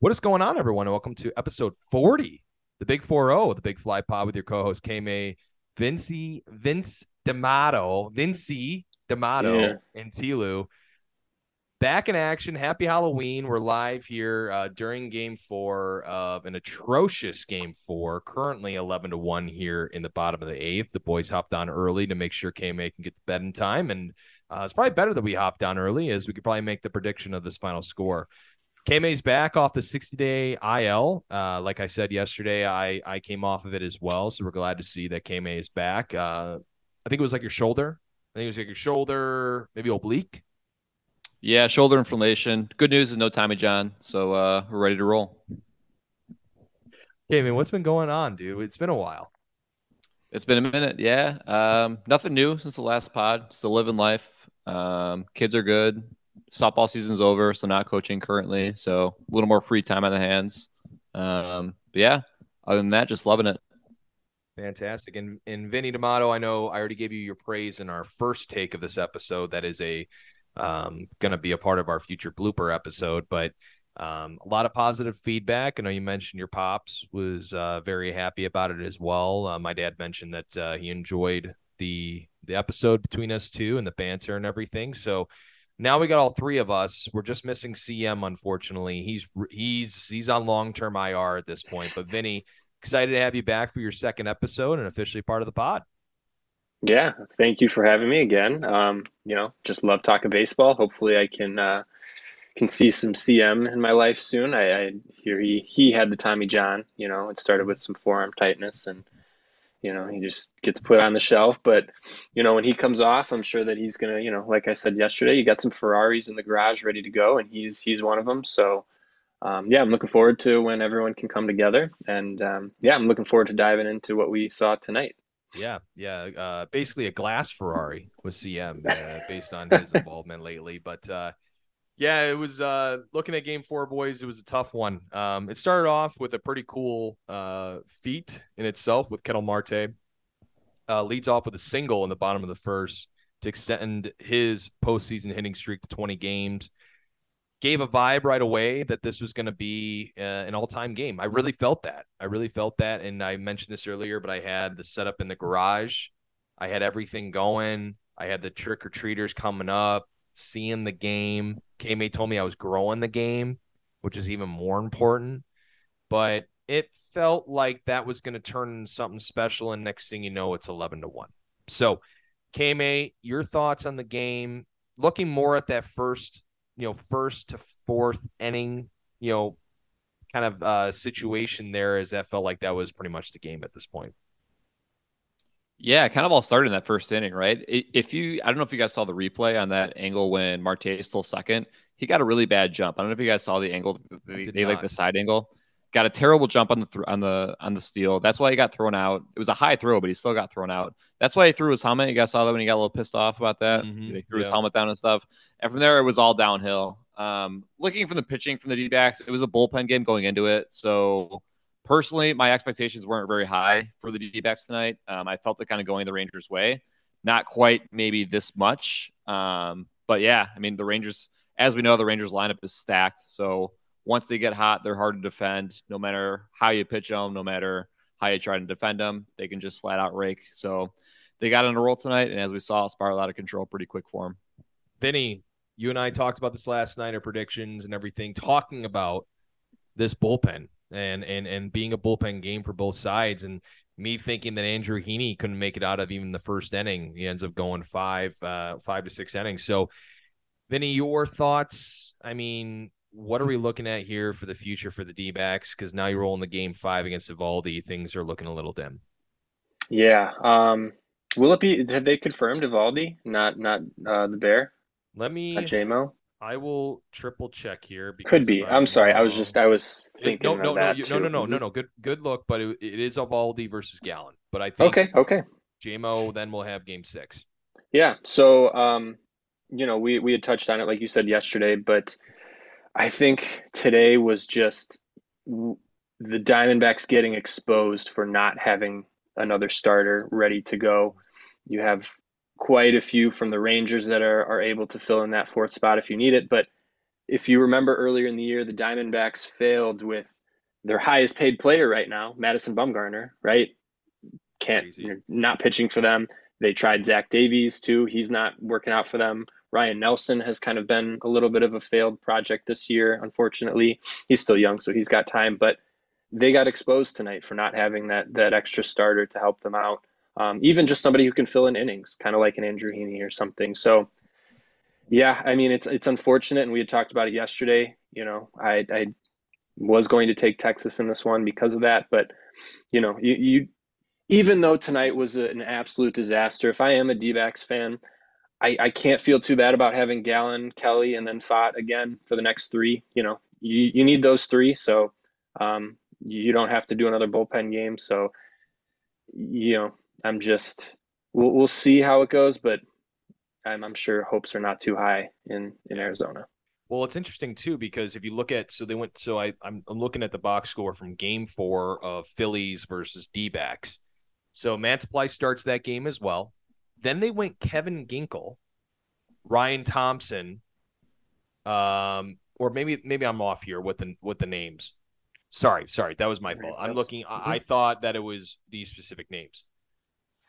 What is going on, everyone? Welcome to episode 40, the Big 4 0, the Big Fly Pod with your co host, K Vinci, Vince D'Amato, Vinci D'Amato, yeah. and Tilu. Back in action. Happy Halloween. We're live here uh, during game four of an atrocious game four, currently 11 to 1 here in the bottom of the eighth. The boys hopped on early to make sure K can get to bed in time. And uh, it's probably better that we hopped on early, as we could probably make the prediction of this final score. KMA's back off the 60 day IL. Uh, like I said yesterday, I, I came off of it as well. So we're glad to see that KMA is back. Uh, I think it was like your shoulder. I think it was like your shoulder, maybe oblique. Yeah, shoulder inflammation. Good news is no Tommy John. So uh, we're ready to roll. Hey, man, what's been going on, dude? It's been a while. It's been a minute. Yeah. Um, nothing new since the last pod. Still living life. Um, kids are good softball season's over, so not coaching currently. So a little more free time on the hands. Um, but yeah, other than that, just loving it. Fantastic. And and Vinny D'Amato, I know I already gave you your praise in our first take of this episode. That is a um, going to be a part of our future blooper episode, but um, a lot of positive feedback. I know you mentioned your pops was uh, very happy about it as well. Uh, my dad mentioned that uh, he enjoyed the the episode between us two and the banter and everything. So now we got all three of us. We're just missing CM, unfortunately. He's he's he's on long term IR at this point. But Vinny, excited to have you back for your second episode and officially part of the pod. Yeah, thank you for having me again. Um, you know, just love talking baseball. Hopefully, I can uh, can see some CM in my life soon. I, I hear he he had the Tommy John. You know, it started with some forearm tightness and you know he just gets put on the shelf. But you know when he comes off i'm sure that he's gonna you know like i said yesterday you got some ferraris in the garage ready to go and he's he's one of them. So um, yeah i'm looking forward to when everyone can come together. And um, yeah i'm looking forward to diving into what we saw tonight. Yeah yeah uh, basically a glass ferrari with cm uh, based on his involvement lately. But uh, yeah, it was uh looking at game four, boys, it was a tough one. Um, it started off with a pretty cool uh feat in itself with Ketel Marte. Uh, leads off with a single in the bottom of the first to extend his postseason hitting streak to 20 games. Gave a vibe right away that this was going to be uh, an all-time game. I really felt that. I really felt that, and I mentioned this earlier, but I had the setup in the garage. I had everything going. I had the trick or treaters coming up seeing the game. KMA told me I was growing the game, which is even more important. But it felt like that was going to turn into something special. And next thing you know, it's 11 to 1. So, KMA, your thoughts on the game, looking more at that first, you know, first to fourth inning, you know, kind of uh, situation there, as that felt like that was pretty much the game at this point. Yeah, kind of all started in that first inning, right? If you, I don't know if you guys saw the replay on that angle when Marte stole second. He got a really bad jump. I don't know if you guys saw the angle. They, they like the side angle. Got a terrible jump on the th- on the on the steal. That's why he got thrown out. It was a high throw, but he still got thrown out. That's why he threw his helmet. You guys saw that when he got a little pissed off about that. Mm-hmm. They threw yeah. his helmet down and stuff. And from there, it was all downhill. Um, looking from the pitching from the D backs, it was a bullpen game going into it. So Personally, my expectations weren't very high for the D backs tonight. Um, I felt it kind of going the Rangers' way. Not quite maybe this much. Um, but yeah, I mean, the Rangers, as we know, the Rangers lineup is stacked. So once they get hot, they're hard to defend no matter how you pitch them, no matter how you try to defend them. They can just flat out rake. So they got on a roll tonight. And as we saw, it spiraled out of control pretty quick for them. Vinny, you and I talked about this last night, our predictions and everything, talking about this bullpen and and and being a bullpen game for both sides. And me thinking that Andrew Heaney couldn't make it out of even the first inning. He ends up going five, uh, five to six innings. So, Vinny, your thoughts? I mean, what are we looking at here for the future for the D backs? Because now you're rolling the game five against Eovaldi. Things are looking a little dim. Yeah. Um, will it be? Have they confirmed Eovaldi, not not uh, the Bear? Let me. JMO. I will triple check here. Could be. I'm sorry. I was just. I was thinking. no, no, no, no, no, no, no, no. Good, good look. But it, it is Eovaldi versus Gallen. But I think. Okay. Okay. JMO. Then we'll have Game Six. Yeah. So, um, you know, we we had touched on it like you said yesterday, but I think today was just the Diamondbacks getting exposed for not having another starter ready to go. You have quite a few from the Rangers that are, are able to fill in that fourth spot if you need it. But if you remember earlier in the year, the Diamondbacks failed with their highest paid player right now, Madison Bumgarner, right? Can't you're not pitching for them. They tried Zach Davies too. He's not working out for them. Ryne Nelson has kind of been a little bit of a failed project this year, unfortunately. He's still young, so he's got time, but they got exposed tonight for not having that that extra starter to help them out. Um, even just somebody who can fill in innings, kind of like an Andrew Heaney or something. So, yeah, I mean it's it's unfortunate, and we had talked about it yesterday. You know, I I was going to take Texas in this one because of that, but you know, you, you even though tonight was an absolute disaster, if I am a D-backs fan, I, I can't feel too bad about having Gallen, Kelly, and then Pfaadt again for the next three. You know, you, you need those three, so um, you don't have to do another bullpen game. So, you know, I'm just we'll we'll see how it goes, but I'm I'm sure hopes are not too high in in Arizona. Well, it's interesting too because if you look at so they went so I I'm, I'm looking at the box score from Game Four of Phillies versus D-backs so Mantiply starts that game as well. Then they went Kevin Ginkel, Ryan Thompson, um, or maybe maybe I'm off here with the with the names. Sorry, sorry, that was my fault. I'm looking. I, I thought that it was these specific names.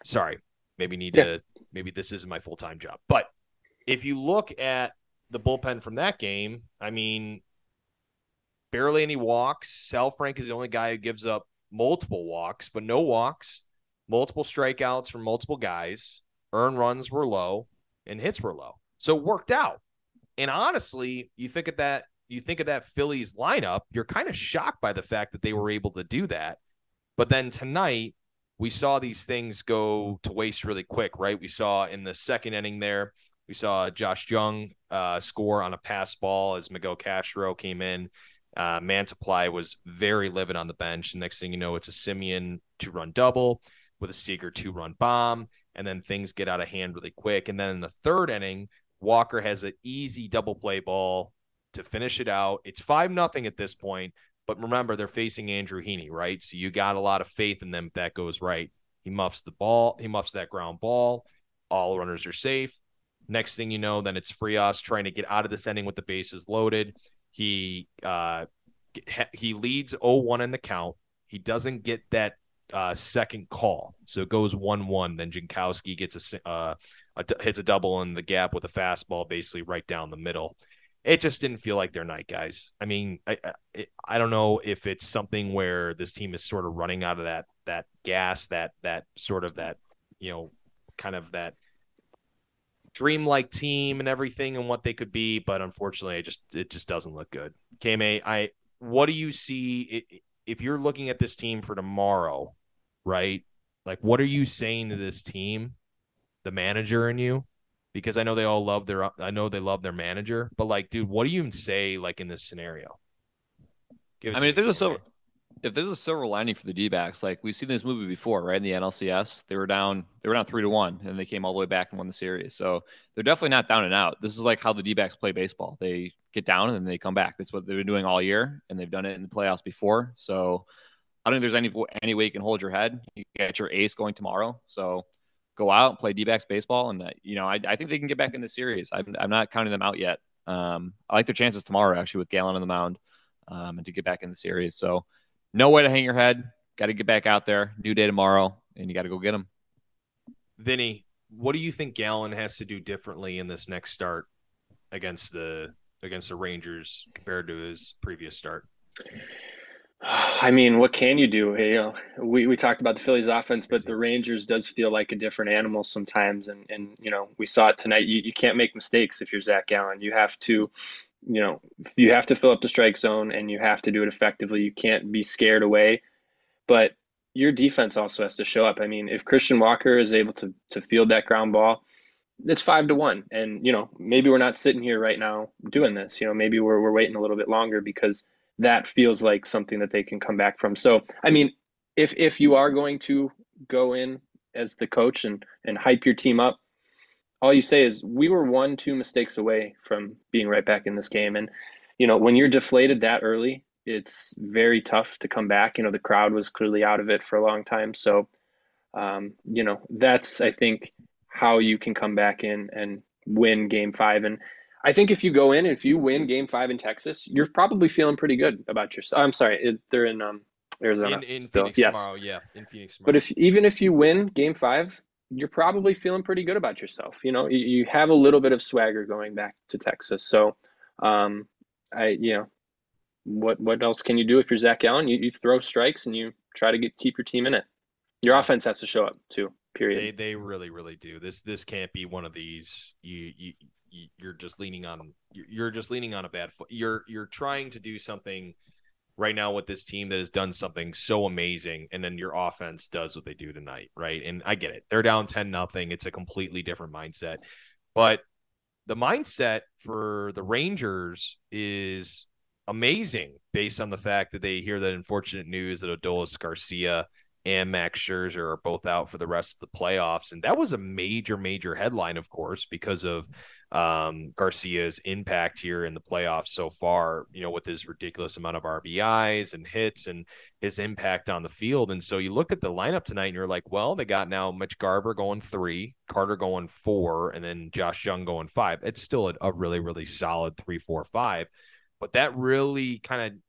Sorry, maybe need yeah. to. Maybe this isn't my full time job. But if you look at the bullpen from that game, I mean, barely any walks. Saalfrank is the only guy who gives up multiple walks, but no walks multiple strikeouts from multiple guys, earn runs were low, and hits were low. So it worked out. And honestly, you think of that, you think of that Phillies lineup, you're kind of shocked by the fact that they were able to do that. But then tonight, we saw these things go to waste really quick, right? We saw in the second inning there, we saw Josh Jung uh, score on a pass ball as Miguel Castro came in. Uh, Mantiply was very livid on the bench. And next thing you know, it's a Semien two run double with a Seager two run bomb, and then things get out of hand really quick. And then in the third inning, Walker has an easy double play ball to finish it out. It's five nothing at this point, but remember they're facing Andrew Heaney, right? So you got a lot of faith in them if that goes right. He muffs the ball, he muffs that ground ball. All runners are safe. Next thing you know, then it's Frias trying to get out of this ending with the bases loaded. He uh he leads 0-1 in the count. He doesn't get that uh, second call. So it goes 1 1. Then Jankowski gets a, uh, a, hits a double in the gap with a fastball basically right down the middle. It just didn't feel like their night, guys. I mean, I, I, I don't know if it's something where this team is sort of running out of that that gas, that that sort of that you know, kind of that dreamlike team and everything and what they could be, but unfortunately, it just it just doesn't look good. KMA, I what do you see if you're looking at this team for tomorrow? right? Like, what are you saying to this team, the manager and you? Because I know they all love their, I know they love their manager, but like, dude, what do you even say like in this scenario? I mean, if there's a silver, if there's a silver lining for the D-backs, like we've seen this movie before, right? In the NLCS, they were down, they were down three to one, and they came all the way back and won the series. So they're definitely not down and out. This is like how the D-backs play baseball. They get down and then they come back. That's what they've been doing all year, and they've done it in the playoffs before. So I don't think there's any any way you can hold your head. You get your ace going tomorrow, so go out and play D-backs baseball, and uh, you know I, I think they can get back in the series. I'm, I'm not counting them out yet. Um, I like their chances tomorrow actually with Gallen on the mound, um, and to get back in the series. So no way to hang your head. Got to get back out there. New day tomorrow, and you got to go get them. Vinny, what do you think Gallen has to do differently in this next start against the against the Rangers compared to his previous start? I mean, what can you do? You know, we, we talked about the Phillies offense, but the Rangers does feel like a different animal sometimes. And, and you know, we saw it tonight. You, you can't make mistakes if you're Zach Gallen. You have to, you know, you have to fill up the strike zone and you have to do it effectively. You can't be scared away. But your defense also has to show up. I mean, if Christian Walker is able to to field that ground ball, it's five to one. And, you know, maybe we're not sitting here right now doing this. You know, maybe we're we're waiting a little bit longer because – that feels like something that they can come back from. So, I mean, if if you are going to go in as the coach and and hype your team up, all you say is we were one two mistakes away from being right back in this game and you know, when you're deflated that early, it's very tough to come back. You know, the crowd was clearly out of it for a long time. So, um, you know, that's I think how you can come back in and win game 5 and I think if you go in and if you win Game Five in Texas, you're probably feeling pretty good about yourself. I'm sorry, it, they're in um, Arizona. In, in still. Phoenix yes. tomorrow, yeah, in Phoenix tomorrow. But if even if you win Game Five, you're probably feeling pretty good about yourself. You know, you, you have a little bit of swagger going back to Texas. So, um, I you know, what what else can you do if you're Zach Gallen? You, you throw strikes and you try to get keep your team in it. Your offense has to show up too. Period. They they really really do. This this can't be one of these. You you you're just leaning on you're just leaning on a bad foot. You're you're trying to do something right now with this team that has done something so amazing, and then your offense does what they do tonight, right? And I get it. They're down ten nothing. It's a completely different mindset, but the mindset for the Rangers is amazing based on the fact that they hear that unfortunate news that Adolis Garcia and Max Scherzer are both out for the rest of the playoffs. And that was a major, major headline, of course, because of um, Garcia's impact here in the playoffs so far, you know, with his ridiculous amount of RBIs and hits and his impact on the field. And so you look at the lineup tonight and you're like, well, they got now Mitch Garver going three, Carter going four, and then Josh Jung going five. It's still a, a really, really solid three, four, five. But that really kind of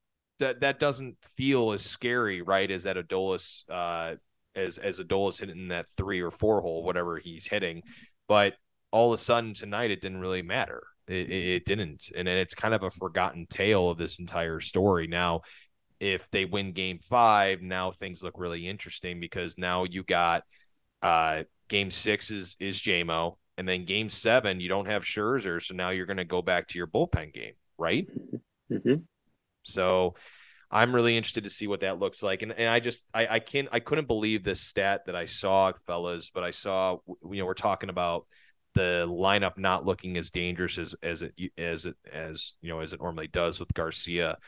that that doesn't feel as scary, right? As that Adolis, uh, as as Adolis hitting that three or four hole, whatever he's hitting. But all of a sudden tonight, it didn't really matter. It, it, it didn't, and it's kind of a forgotten tale of this entire story. Now, if they win Game Five, now things look really interesting because now you got uh, Game Six is is JMO, and then Game Seven you don't have Scherzer, so now you're going to go back to your bullpen game, right? Mm-hmm. So I'm really interested to see what that looks like. And and I just I I can't I couldn't believe this stat that I saw, fellas. But I saw you know we're talking about the lineup not looking as dangerous as as it as it as you know as it normally does with Garcia.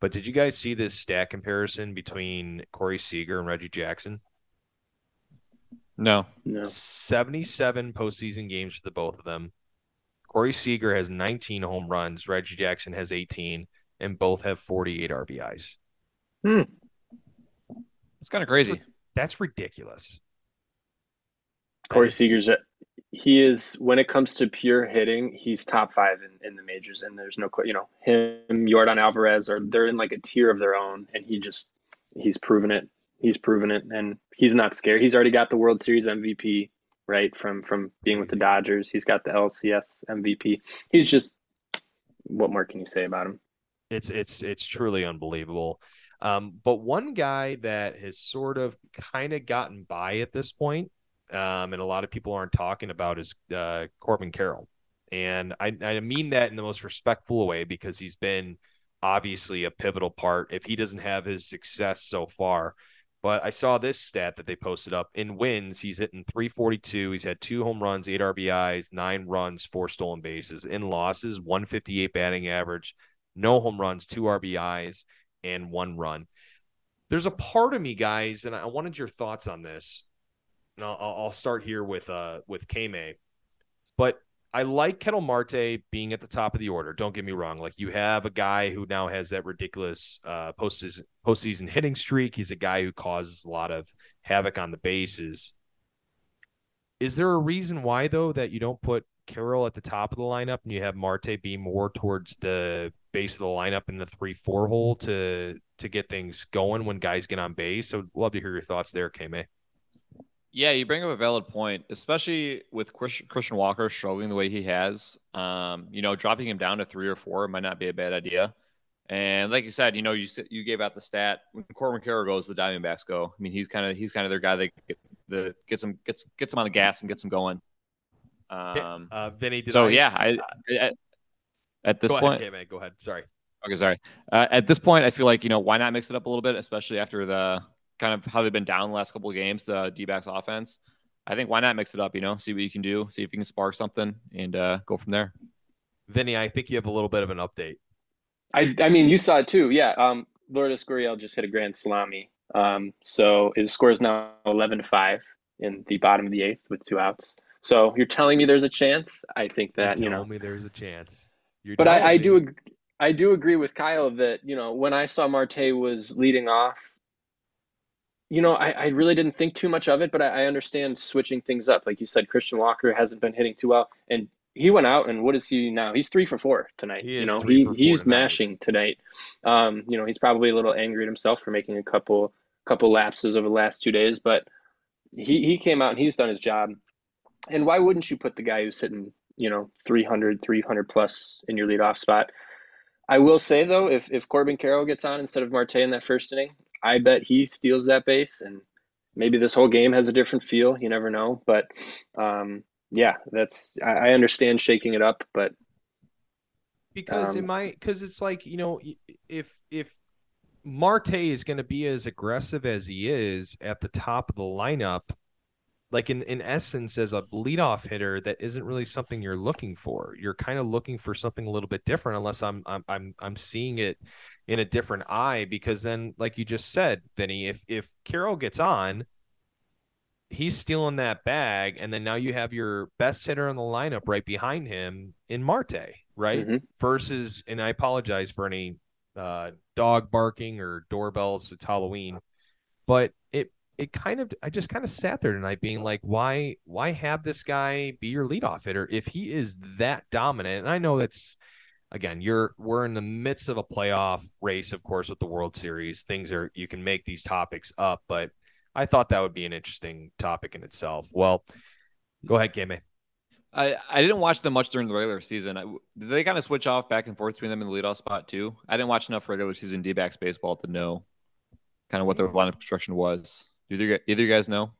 But did you guys see this stat comparison between Corey Seager and Reggie Jackson? No. No. 77 postseason games for the both of them. Corey Seager has 19 home runs. Reggie Jackson has 18 and both have 48 RBIs. Hmm. It's kind of crazy. That's ridiculous. Corey That is- Seager's a, he is when it comes to pure hitting, he's top five in, in the majors, and there's no you know him, Yordan Alvarez are they're in like a tier of their own, and he just he's proven it. He's proven it, and he's not scared. He's already got the World Series MVP right from from being with the Dodgers. He's got the LCS MVP. He's just what more can you say about him? It's it's it's truly unbelievable. Um, but one guy that has sort of kind of gotten by at this point, um, and a lot of people aren't talking about is uh, Corbin Carroll, and I I mean that in the most respectful way because he's been obviously a pivotal part. If he doesn't have his success so far, but I saw this stat that they posted up in wins. He's hitting 342. He's had two home runs, eight RBIs, nine runs, four stolen bases. In losses, 158 batting average, no home runs, two RBIs, and one run. There's a part of me, guys, and I wanted your thoughts on this. I'll, I'll start here with uh with Kame, but I like Ketel Marte being at the top of the order. Don't get me wrong. Like you have a guy who now has that ridiculous uh, postseason postseason hitting streak. He's a guy who causes a lot of havoc on the bases. Is there a reason why though that you don't put Carroll at the top of the lineup and you have Marte be more towards the base of the lineup in the three four hole to to get things going when guys get on base? So love to hear your thoughts there, Kame. Yeah, you bring up a valid point, especially with Christian Walker struggling the way he has. Um, you know, dropping him down to three or four might not be a bad idea. And like you said, you know, you you gave out the stat when Corbin Carroll goes, the Diamondbacks go. I mean, he's kind of he's kind of their guy that the gets him gets gets him on the gas and gets him going. Um, Uh, Vinny, did so I, yeah, I, I at this go point, ahead, Kame. Go ahead. Sorry. Okay, sorry. Uh, at this point, I feel like you know why not mix it up a little bit, especially after the kind of how they've been down the last couple of games, the D-backs offense. I think why not mix it up? You know, see what you can do, see if you can spark something, and uh, go from there. Vinny, I think you have a little bit of an update. I I mean you saw it too. Yeah. Um, Lourdes Gurriel just hit a grand salami. Um, so his score is now eleven to five in the bottom of the eighth with two outs. So you're telling me there's a chance? I think that you you know. me there's a chance. You're But I, I do ag- I do agree with Kyle that you know when I saw Marte was leading off, you know I, I really didn't think too much of it, but I, I understand switching things up. Like you said, Christian Walker hasn't been hitting too well, and he went out and what is he now? He's three for four tonight. you know, he he's tonight. mashing tonight. Um, you know, he's probably a little angry at himself for making a couple couple lapses over the last two days, but he he came out and he's done his job. And why wouldn't you put the guy who's hitting, you know, 300, 300 plus in your leadoff spot? I will say though, if if Corbin Carroll gets on instead of Marte in that first inning, I bet he steals that base and maybe this whole game has a different feel. You never know, but um, yeah, that's I, I understand shaking it up, but because um, it might because it's like you know if if Marte is going to be as aggressive as he is at the top of the lineup, like in, in essence, as a leadoff hitter, that isn't really something you're looking for. You're kind of looking for something a little bit different, unless I'm I'm I'm I'm seeing it in a different eye. Because then, like you just said, Vinny, if if Carroll gets on, he's stealing that bag, and then now you have your best hitter in the lineup right behind him in Marte, right? Mm-hmm. Versus, and I apologize for any uh, dog barking or doorbells. It's Halloween, but it it kind of I just kind of sat there tonight being like, why why have this guy be your leadoff hitter if he is that dominant? And I know that's again, you're we're in the midst of a playoff race, of course, with the World Series. Things are you can make these topics up, but I thought that would be an interesting topic in itself. Well, go ahead, Game. I, I didn't watch them much during the regular season. I, they kind of switch off back and forth between them in the leadoff spot too? I didn't watch enough regular season D backs baseball to know kind of what their lineup construction was. Do either, either you guys know?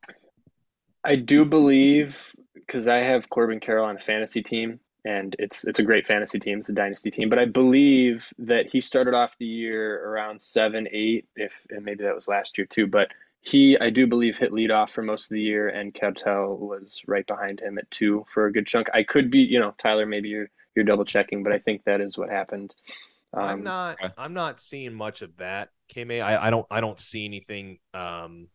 I do believe because I have Corbin Carroll on a fantasy team, and it's it's a great fantasy team. It's a dynasty team, but I believe that he started off the year around seven, eight, if and maybe that was last year too. But he, I do believe, hit leadoff for most of the year, and Ketel was right behind him at two for a good chunk. I could be, you know, Tyler, maybe you're you're double checking, but I think that is what happened. Um, I'm not. I'm not seeing much of that, Kme. I, I don't. I don't see anything um,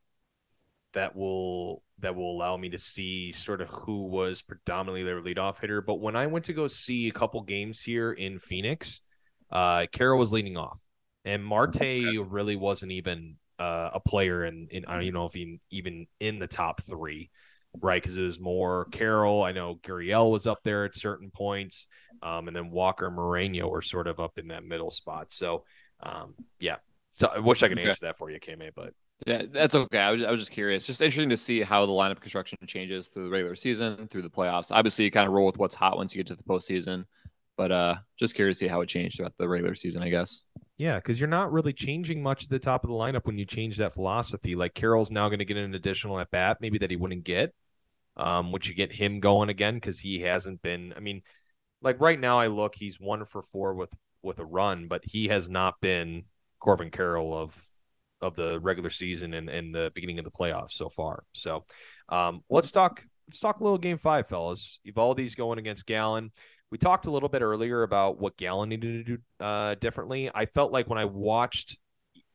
that will that will allow me to see sort of who was predominantly their leadoff hitter. But when I went to go see a couple games here in Phoenix, uh, Carroll was leading off, and Marte really wasn't even uh, a player in, in I don't even know if he even in the top three, right? Because it was more Carroll. I know Gurriel was up there at certain points, um, and then Walker Moreno were sort of up in that middle spot. So, um, yeah. So I wish I could answer that for you, Kme, but yeah, that's okay. I was, I was just curious. Just interesting to see how the lineup construction changes through the regular season, through the playoffs. Obviously, you kind of roll with what's hot once you get to the postseason, but uh, just curious to see how it changed throughout the regular season, I guess. Yeah, because you're not really changing much at the top of the lineup when you change that philosophy. Like Carroll's now going to get an additional at bat, maybe that he wouldn't get, um, which you get him going again because he hasn't been. I mean, like right now, I look, he's one for four with with a run, but he has not been Corbin Carroll of of the regular season and, and the beginning of the playoffs so far. So, um, let's talk. Let's talk a little game five, fellas. Eovaldi's going against Gallen. We talked a little bit earlier about what Gallen needed to do uh, differently. I felt like when I watched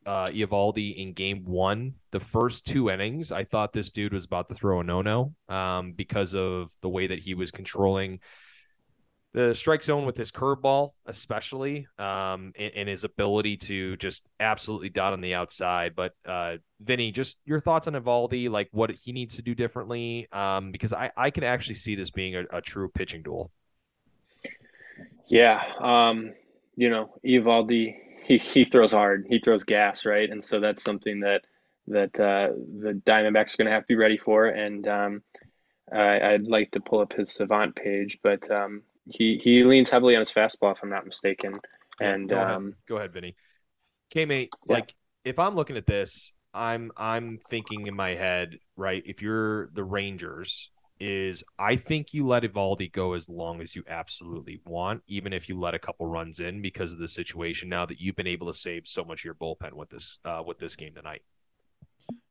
uh, Eovaldi in game one, the first two innings, I thought this dude was about to throw a no no um, because of the way that he was controlling the strike zone with his curveball, especially, um, and, and, his ability to just absolutely dot on the outside. But uh, Vinny, just your thoughts on Eovaldi, like what he needs to do differently, um, because I I can actually see this being a, a true pitching duel. Yeah, um, you know, Eovaldi, he he throws hard. He throws gas, right? And so that's something that that uh, the Diamondbacks are going to have to be ready for. And um, I, would like to pull up his Savant page, but um, he he leans heavily on his fastball, if I'm not mistaken. And go ahead, um, go ahead Vinny. K mate, yeah. like if I'm looking at this, I'm I'm thinking in my head, right? If you're the Rangers, is I think you let Eovaldi go as long as you absolutely want, even if you let a couple runs in because of the situation. Now that you've been able to save so much of your bullpen with this uh, with this game tonight.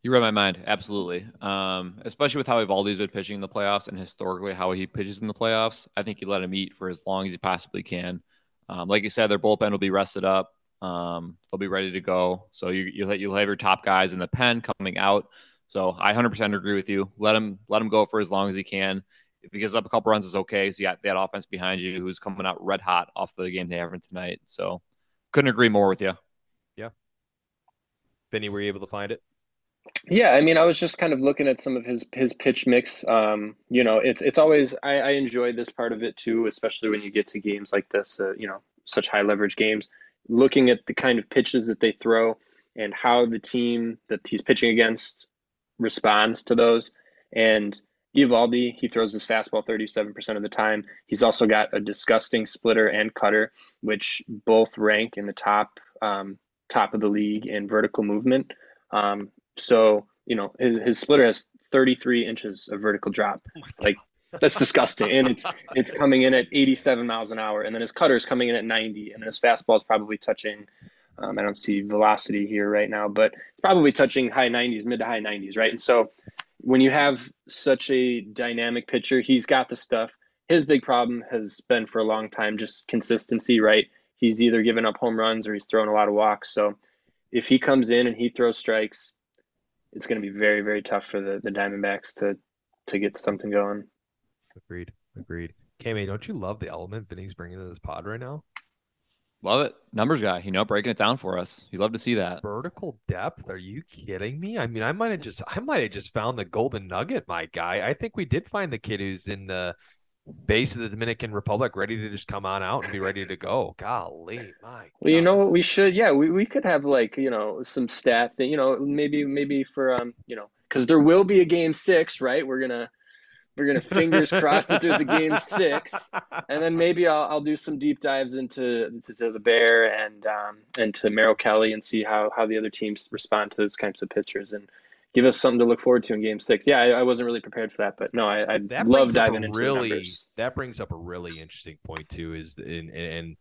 You read my mind, absolutely. Um, especially with how Eovaldi's been pitching in the playoffs and historically how he pitches in the playoffs. I think you let him eat for as long as he possibly can. Um, like you said, their bullpen will be rested up. Um, they'll be ready to go. So you you let you'll have your top guys in the pen coming out. So I 100% agree with you. Let him let him go for as long as he can. If he gives up a couple runs, is okay. So you got that offense behind you who's coming out red hot off the game they have tonight. So couldn't agree more with you. Yeah. Vinny, were you able to find it? Yeah, I mean, I was just kind of looking at some of his his pitch mix. Um, you know, it's it's always I, I enjoy this part of it too, especially when you get to games like this. Uh, you know, such high leverage games. Looking at the kind of pitches that they throw and how the team that he's pitching against responds to those. And Eovaldi, he throws his fastball 37% of the time. He's also got a disgusting splitter and cutter, which both rank in the top um, top of the league in vertical movement. Um, so, you know, his, his splitter has 33 inches of vertical drop. Oh like that's disgusting. And it's it's coming in at 87 miles an hour. And then his cutter is coming in at 90. And then his fastball is probably touching um, I don't see velocity here right now, but it's probably touching high 90s, mid to high 90s, right? And so when you have such a dynamic pitcher, he's got the stuff. His big problem has been for a long time just consistency, right? He's either given up home runs or he's thrown a lot of walks. So if he comes in and he throws strikes, it's going to be very, very tough for the, the Diamondbacks to to get something going. Agreed. Agreed. Kame, don't you love the element Vinny's bringing to this pod right now? Love it. Numbers guy, you know, breaking it down for us. You love to see that. Vertical depth. Are you kidding me? I mean, I might have just I might have just found the golden nugget, my guy. I think we did find the kid who's in the base of the Dominican Republic ready to just come on out and be ready to go. Golly, my Well, you know what we should yeah, we, we could have like, you know, some stat that, you know, maybe maybe for um, you know, because there will be a game six, right? We're gonna we're gonna fingers crossed that there's a game six, and then maybe I'll, I'll do some deep dives into, into the bear and um, and to Merrill Kelly and see how how the other teams respond to those kinds of pitchers and give us something to look forward to in game six. Yeah, I, I wasn't really prepared for that, but no, I, I that love diving into really, numbers. That brings up a really interesting point too. Is in and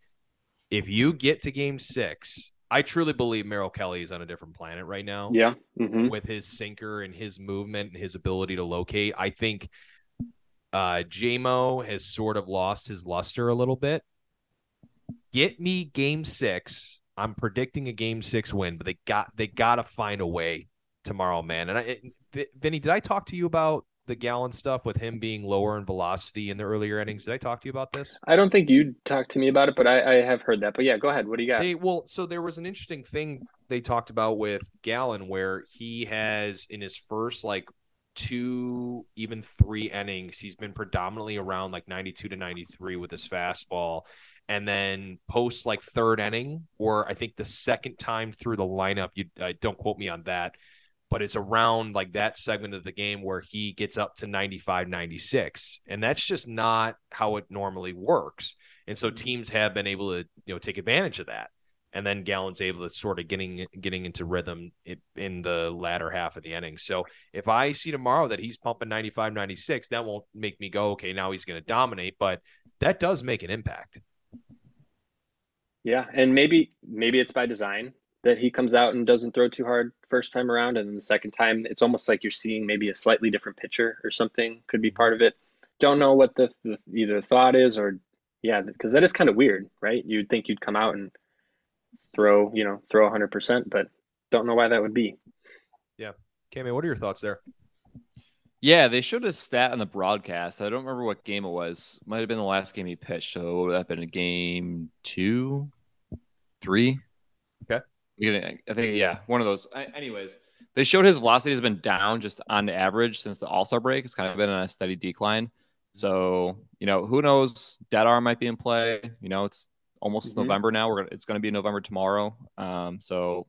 if you get to game six, I truly believe Merrill Kelly is on a different planet right now. Yeah, mm-hmm. with his sinker and his movement and his ability to locate, I think uh, JMO has sort of lost his luster a little bit. Get me game six. I'm predicting a game six win, but they got they got to find a way tomorrow, man. And I, Vinny, did I talk to you about the Gallen stuff with him being lower in velocity in the earlier innings? Did I talk to you about this? I don't think you talked to me about it, but I, I have heard that. But yeah, go ahead. What do you got? They, well, so there was an interesting thing they talked about with Gallen where he has in his first like two, even three innings, he's been predominantly around like 92 to 93 with his fastball. And then post like third inning, or I think the second time through the lineup, you uh, don't quote me on that, but it's around like that segment of the game where he gets up to 95, 96. And that's just not how it normally works. And so mm-hmm. teams have been able to, you know, take advantage of that and then Gallen's able to sort of getting getting into rhythm in the latter half of the inning. So if I see tomorrow that he's pumping 95, 96, that won't make me go, okay, now he's going to dominate, but that does make an impact. Yeah, and maybe maybe it's by design that he comes out and doesn't throw too hard first time around, and then the second time it's almost like you're seeing maybe a slightly different pitcher or something could be part of it. Don't know what the, the either thought is or yeah, because that is kind of weird, right? You'd think you'd come out and throw, you know, throw 100%, but don't know why that would be. Yeah. Cammy, what are your thoughts there? Yeah, they showed a stat on the broadcast. I don't remember what game it was. Might have been the last game he pitched. So would that have been a game two, three? Okay. I think, yeah, one of those. Anyways, they showed his velocity has been down just on average since the All Star break. It's kind of been on a steady decline. So, you know, who knows? Dead arm might be in play. You know, it's almost mm-hmm. November now. We're it's going to be November tomorrow. Um, so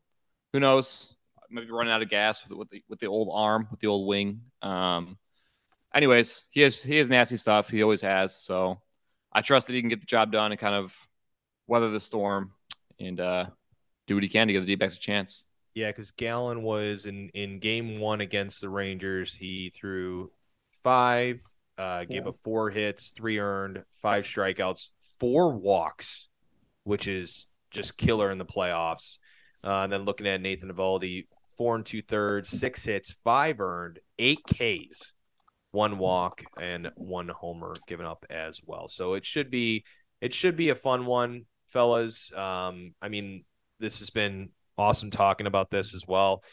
who knows? Maybe running out of gas with, with the with the old arm, with the old wing. Um, anyways, he has he has nasty stuff. He always has. So I trust that he can get the job done and kind of weather the storm and uh, do what he can to give the D-backs a chance. Yeah, because Gallen was in in game one against the Rangers. He threw five, uh, gave yeah. up four hits, three earned, five strikeouts, four walks which is just killer in the playoffs. Uh, and then looking at Nathan Eovaldi, four and two thirds, six hits, five earned, eight Ks, one walk, and one homer given up as well. So it should be it should be a fun one, fellas. Um, I mean, this has been awesome talking about this as well.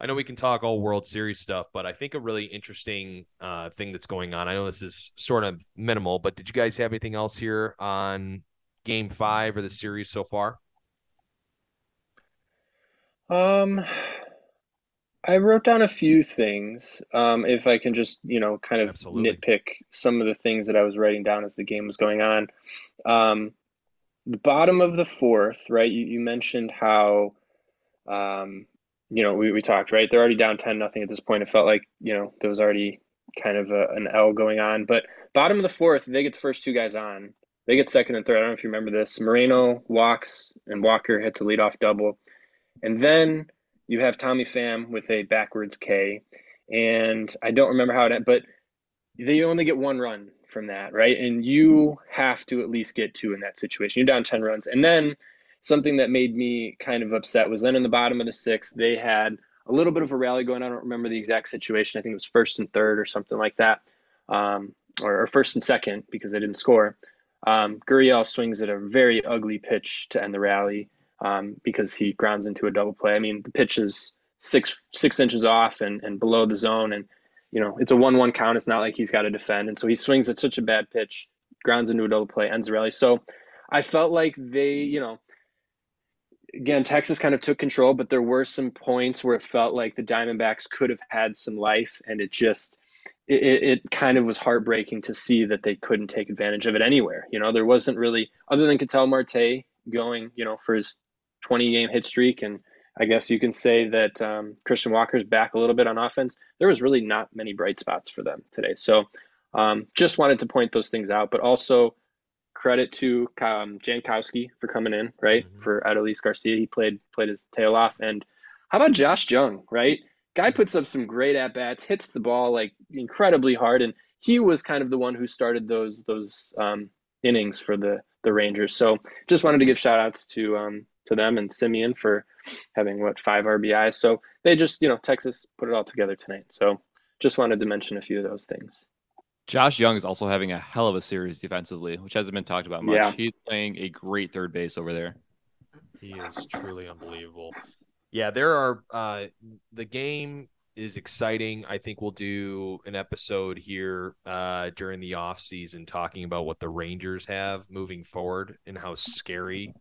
I know we can talk all World Series stuff, but I think a really interesting uh, thing that's going on. I know this is sort of minimal, but did you guys have anything else here on game five or the series so far? Um, I wrote down a few things. Um, if I can just, you know, kind of Absolutely. nitpick some of the things that I was writing down as the game was going on. Um, the bottom of the fourth, right? You, you mentioned how, um, you know, we, we talked, right? They're already down 10 nothing at this point. It felt like, you know, there was already kind of a, an L going on. But bottom of the fourth, they get the first two guys on. They get second and third. I don't know if you remember this. Moreno walks and Walker hits a leadoff double. And then you have Tommy Pham with a backwards K. And I don't remember how it, but they only get one run from that, right? And you have to at least get two in that situation. You're down 10 runs. And then something that made me kind of upset was then in the bottom of the sixth, they had a little bit of a rally going. I don't remember the exact situation. I think it was first and third or something like that, um, or, or, first and second because they didn't score. Um, Gurriel swings at a very ugly pitch to end the rally um, because he grounds into a double play. I mean, the pitch is six six inches off and, and below the zone, and you know it's a one one count. It's not like he's got to defend, and so he swings at such a bad pitch, grounds into a double play, ends the rally. So I felt like they, you know, again, Texas kind of took control, but there were some points where it felt like the Diamondbacks could have had some life, and it just it, it kind of was heartbreaking to see that they couldn't take advantage of it anywhere. You know, there wasn't really other than Ketel Marte going, you know, for his 20 game hit streak, and I guess you can say that um, Christian Walker's back a little bit on offense. There was really not many bright spots for them today. So um, just wanted to point those things out, but also credit to um, Jankowski for coming in, right? Mm-hmm. For Adolis Garcia, he played played his tail off. And how about Josh Jung, right? Guy puts up some great at bats, hits the ball like incredibly hard, and he was kind of the one who started those those um, innings for the the Rangers. So just wanted to give shout outs to um, to them and Semien for having what five RBIs. So they just you know Texas put it all together tonight. So just wanted to mention a few of those things. Josh Jung is also having a hell of a series defensively, which hasn't been talked about much. Yeah. He's playing a great third base over there. He is truly unbelievable. Yeah, there are uh the game is exciting. I think we'll do an episode here uh during the off season talking about what the Rangers have moving forward and how scary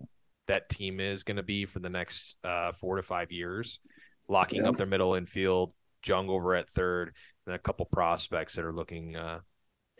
that team is going to be for the next uh 4 to 5 years. Locking yeah. up their middle infield, Jung over at third, and a couple prospects that are looking uh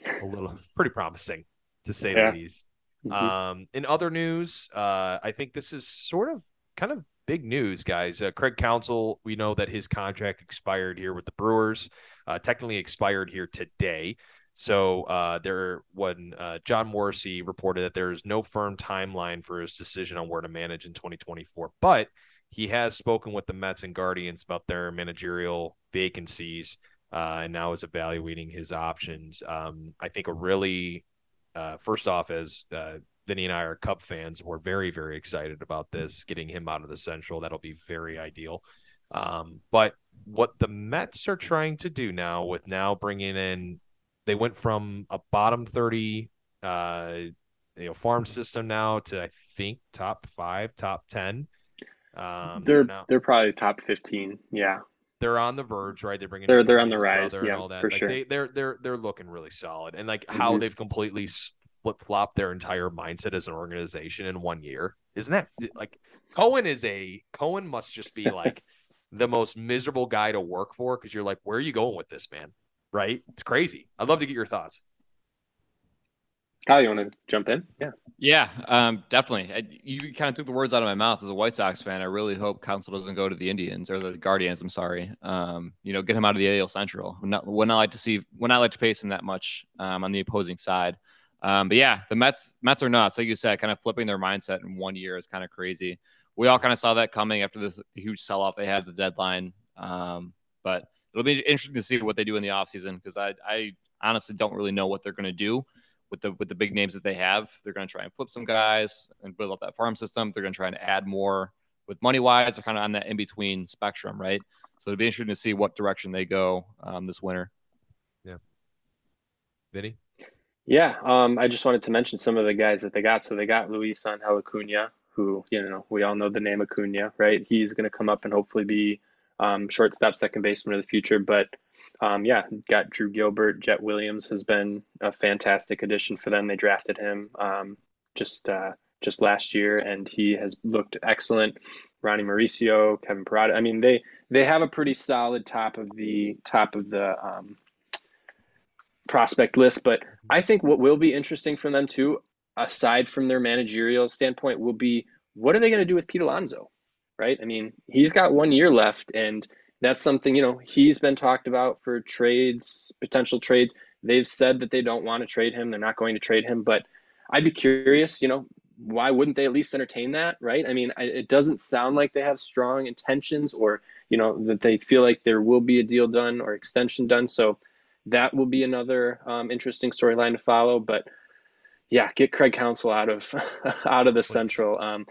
a little pretty promising to say yeah. the least. Mm-hmm. Um, in other news, uh, I think this is sort of kind of big news, guys. Uh, Craig Counsell, we know that his contract expired here with the Brewers, uh, technically expired here today. So uh, there, when uh, Jon Morosi reported that there is no firm timeline for his decision on where to manage in 2024, but he has spoken with the Mets and Guardians about their managerial vacancies uh, and now is evaluating his options. Um, I think a really, uh, first off, as uh, Vinny and I are Cub fans, we're very, very excited about this, getting him out of the Central. That'll be very ideal. Um, but what the Mets are trying to do now, with now bringing in, they went from a bottom 30 uh, you know farm system now to I think top five, top ten. Um, they're they're, they're probably top fifteen. Yeah, they're on the verge, right? They're bringing they're they're on the rise, yeah, for like sure. They, they're they're they're looking really solid, and like mm-hmm. how they've completely flip flopped their entire mindset as an organization in one year. Isn't that like Cohen is a Cohen must just be like the most miserable guy to work for because you're like, where are you going with this, man? Right? It's crazy. I'd love to get your thoughts. Kyle, you want to jump in? Yeah. Yeah, um, definitely. I, you kind of took the words out of my mouth as a White Sox fan. I really hope Counsell doesn't go to the Indians or the Guardians. I'm sorry. Um, you know, get him out of the AL Central. Would not, would not like to see, would not like to face him that much um, on the opposing side. Um, but yeah, the Mets, Mets are nuts. Like you said, kind of flipping their mindset in one year is kind of crazy. We all kind of saw that coming after the, the huge sell off they had at the deadline. Um, but it'll be interesting to see what they do in the offseason because I, I honestly don't really know what they're going to do with the with the big names that they have. They're going to try and flip some guys and build up that farm system. They're going to try and add more with money wise. They're kind of on that in between spectrum, right? So it'll be interesting to see what direction they go um, this winter. Yeah, Vinny. Yeah, um, I just wanted to mention some of the guys that they got. So they got Luis Angel Acuna, who you know we all know the name Acuna, right? He's going to come up and hopefully be um, shortstop, second baseman of the future. But um, yeah, got Drew Gilbert. Jett Williams has been a fantastic addition for them. They drafted him. Um, just uh, just last year, and he has looked excellent. Ronnie Mauricio, Kevin Parada. I mean, they they have a pretty solid top of the top of the um, prospect list. But I think what will be interesting for them too, aside from their managerial standpoint, will be what are they going to do with Pete Alonso, right? I mean, he's got one year left, and that's something you know he's been talked about for trades, potential trades. They've said that they don't want to trade him; they're not going to trade him. But I'd be curious, you know, why wouldn't they at least entertain that, right? I mean, it doesn't sound like they have strong intentions, or you know, that they feel like there will be a deal done or extension done. So that will be another um, interesting storyline to follow. But yeah, get Craig Counsell out of out of the Central. Um,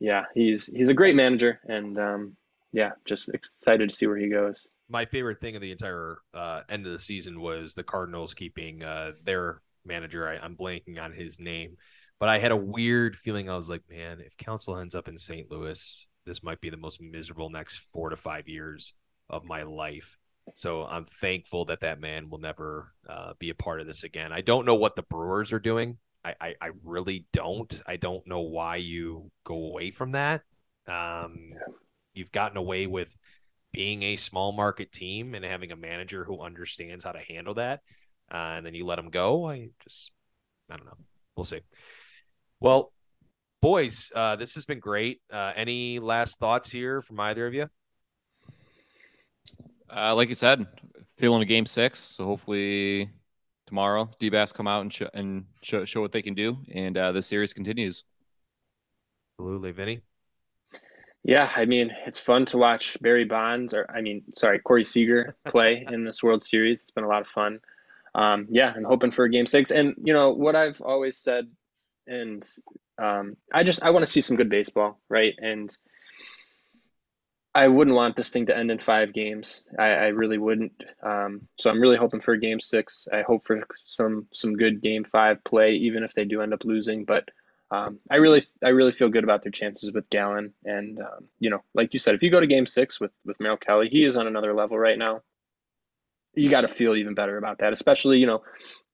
yeah, he's he's a great manager, and um, yeah, just excited to see where he goes. My favorite thing of the entire uh, end of the season was the Cardinals keeping uh, their manager. I, I'm blanking on his name, but I had a weird feeling. I was like, man, if Counsell ends up in St. Louis, this might be the most miserable next four to five years of my life. So I'm thankful that that man will never uh, be a part of this again. I don't know what the Brewers are doing. I, I, I really don't. I don't know why you go away from that. Um, you've gotten away with being a small market team and having a manager who understands how to handle that, uh, and then you let them go. I just, I don't know. We'll see. Well, boys, uh, this has been great. Uh, any last thoughts here from either of you? Uh, like you said, feeling a game six. So hopefully tomorrow, D-Backs come out and, sh- and show, show what they can do, and uh, the series continues. Absolutely, Vinny. Yeah, I mean, it's fun to watch Barry Bonds, or I mean, sorry, Corey Seager play in this World Series. It's been a lot of fun. Um, yeah, I'm hoping for a game six. And you know what I've always said, and um, I just I want to see some good baseball, right? And I wouldn't want this thing to end in five games. I, I really wouldn't. Um, so I'm really hoping for a game six. I hope for some some good game five play, even if they do end up losing. But um, I really I really feel good about their chances with Gallen. And um, you know, like you said, if you go to game six with with Merrill Kelly, he is on another level right now. You got to feel even better about that. Especially, you know,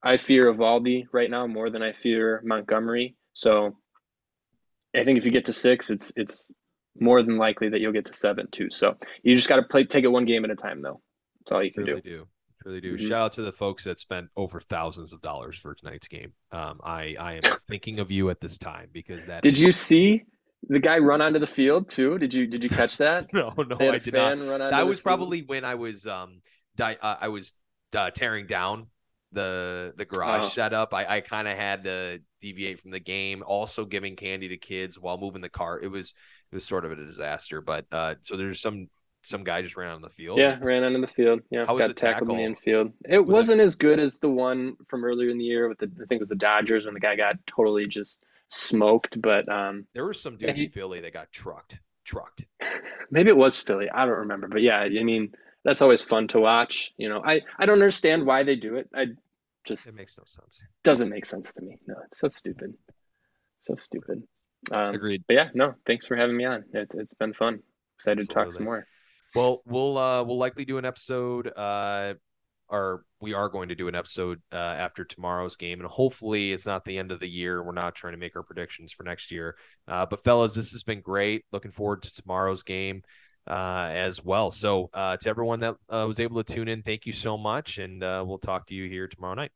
I fear Eovaldi right now more than I fear Montgomery. So I think if you get to six, it's it's more than likely that you'll get to seven too. So you just got to play, take it one game at a time, though. That's all you can really do. do. Really do. Mm-hmm. Shout out to the folks that spent over thousands of dollars for tonight's game. Um, I I am thinking of you at this time because that. Did is... you see the guy run onto the field too? Did you did you catch that? no, no, I did not. that was probably when I was um di- uh, I was uh, tearing down the the garage oh. setup. I I kind of had to deviate from the game, also giving candy to kids while moving the car. It was it was sort of a disaster. But uh, so there's some some guy just ran out on the field. Yeah, ran out onto the field. Yeah, How got tackled in the infield. It was not as good as the one from earlier in the year with the I think it was the Dodgers when the guy got totally just smoked. But um, there was some dude he, in Philly that got trucked. Trucked. Maybe it was Philly. I don't remember. But yeah, I mean that's always fun to watch. You know, I I don't understand why they do it. I just it makes no sense. Doesn't make sense to me. No, it's so stupid. So stupid. Um, Agreed. But yeah, no, thanks for having me on. It's it's been fun. Excited Absolutely. to talk some more. Well, we'll uh we'll likely do an episode uh or we are going to do an episode uh, after tomorrow's game, and hopefully it's not the end of the year. We're not trying to make our predictions for next year. Uh, but fellas, this has been great. Looking forward to tomorrow's game uh, as well. So uh, to everyone that uh, was able to tune in, thank you so much, and uh, we'll talk to you here tomorrow night.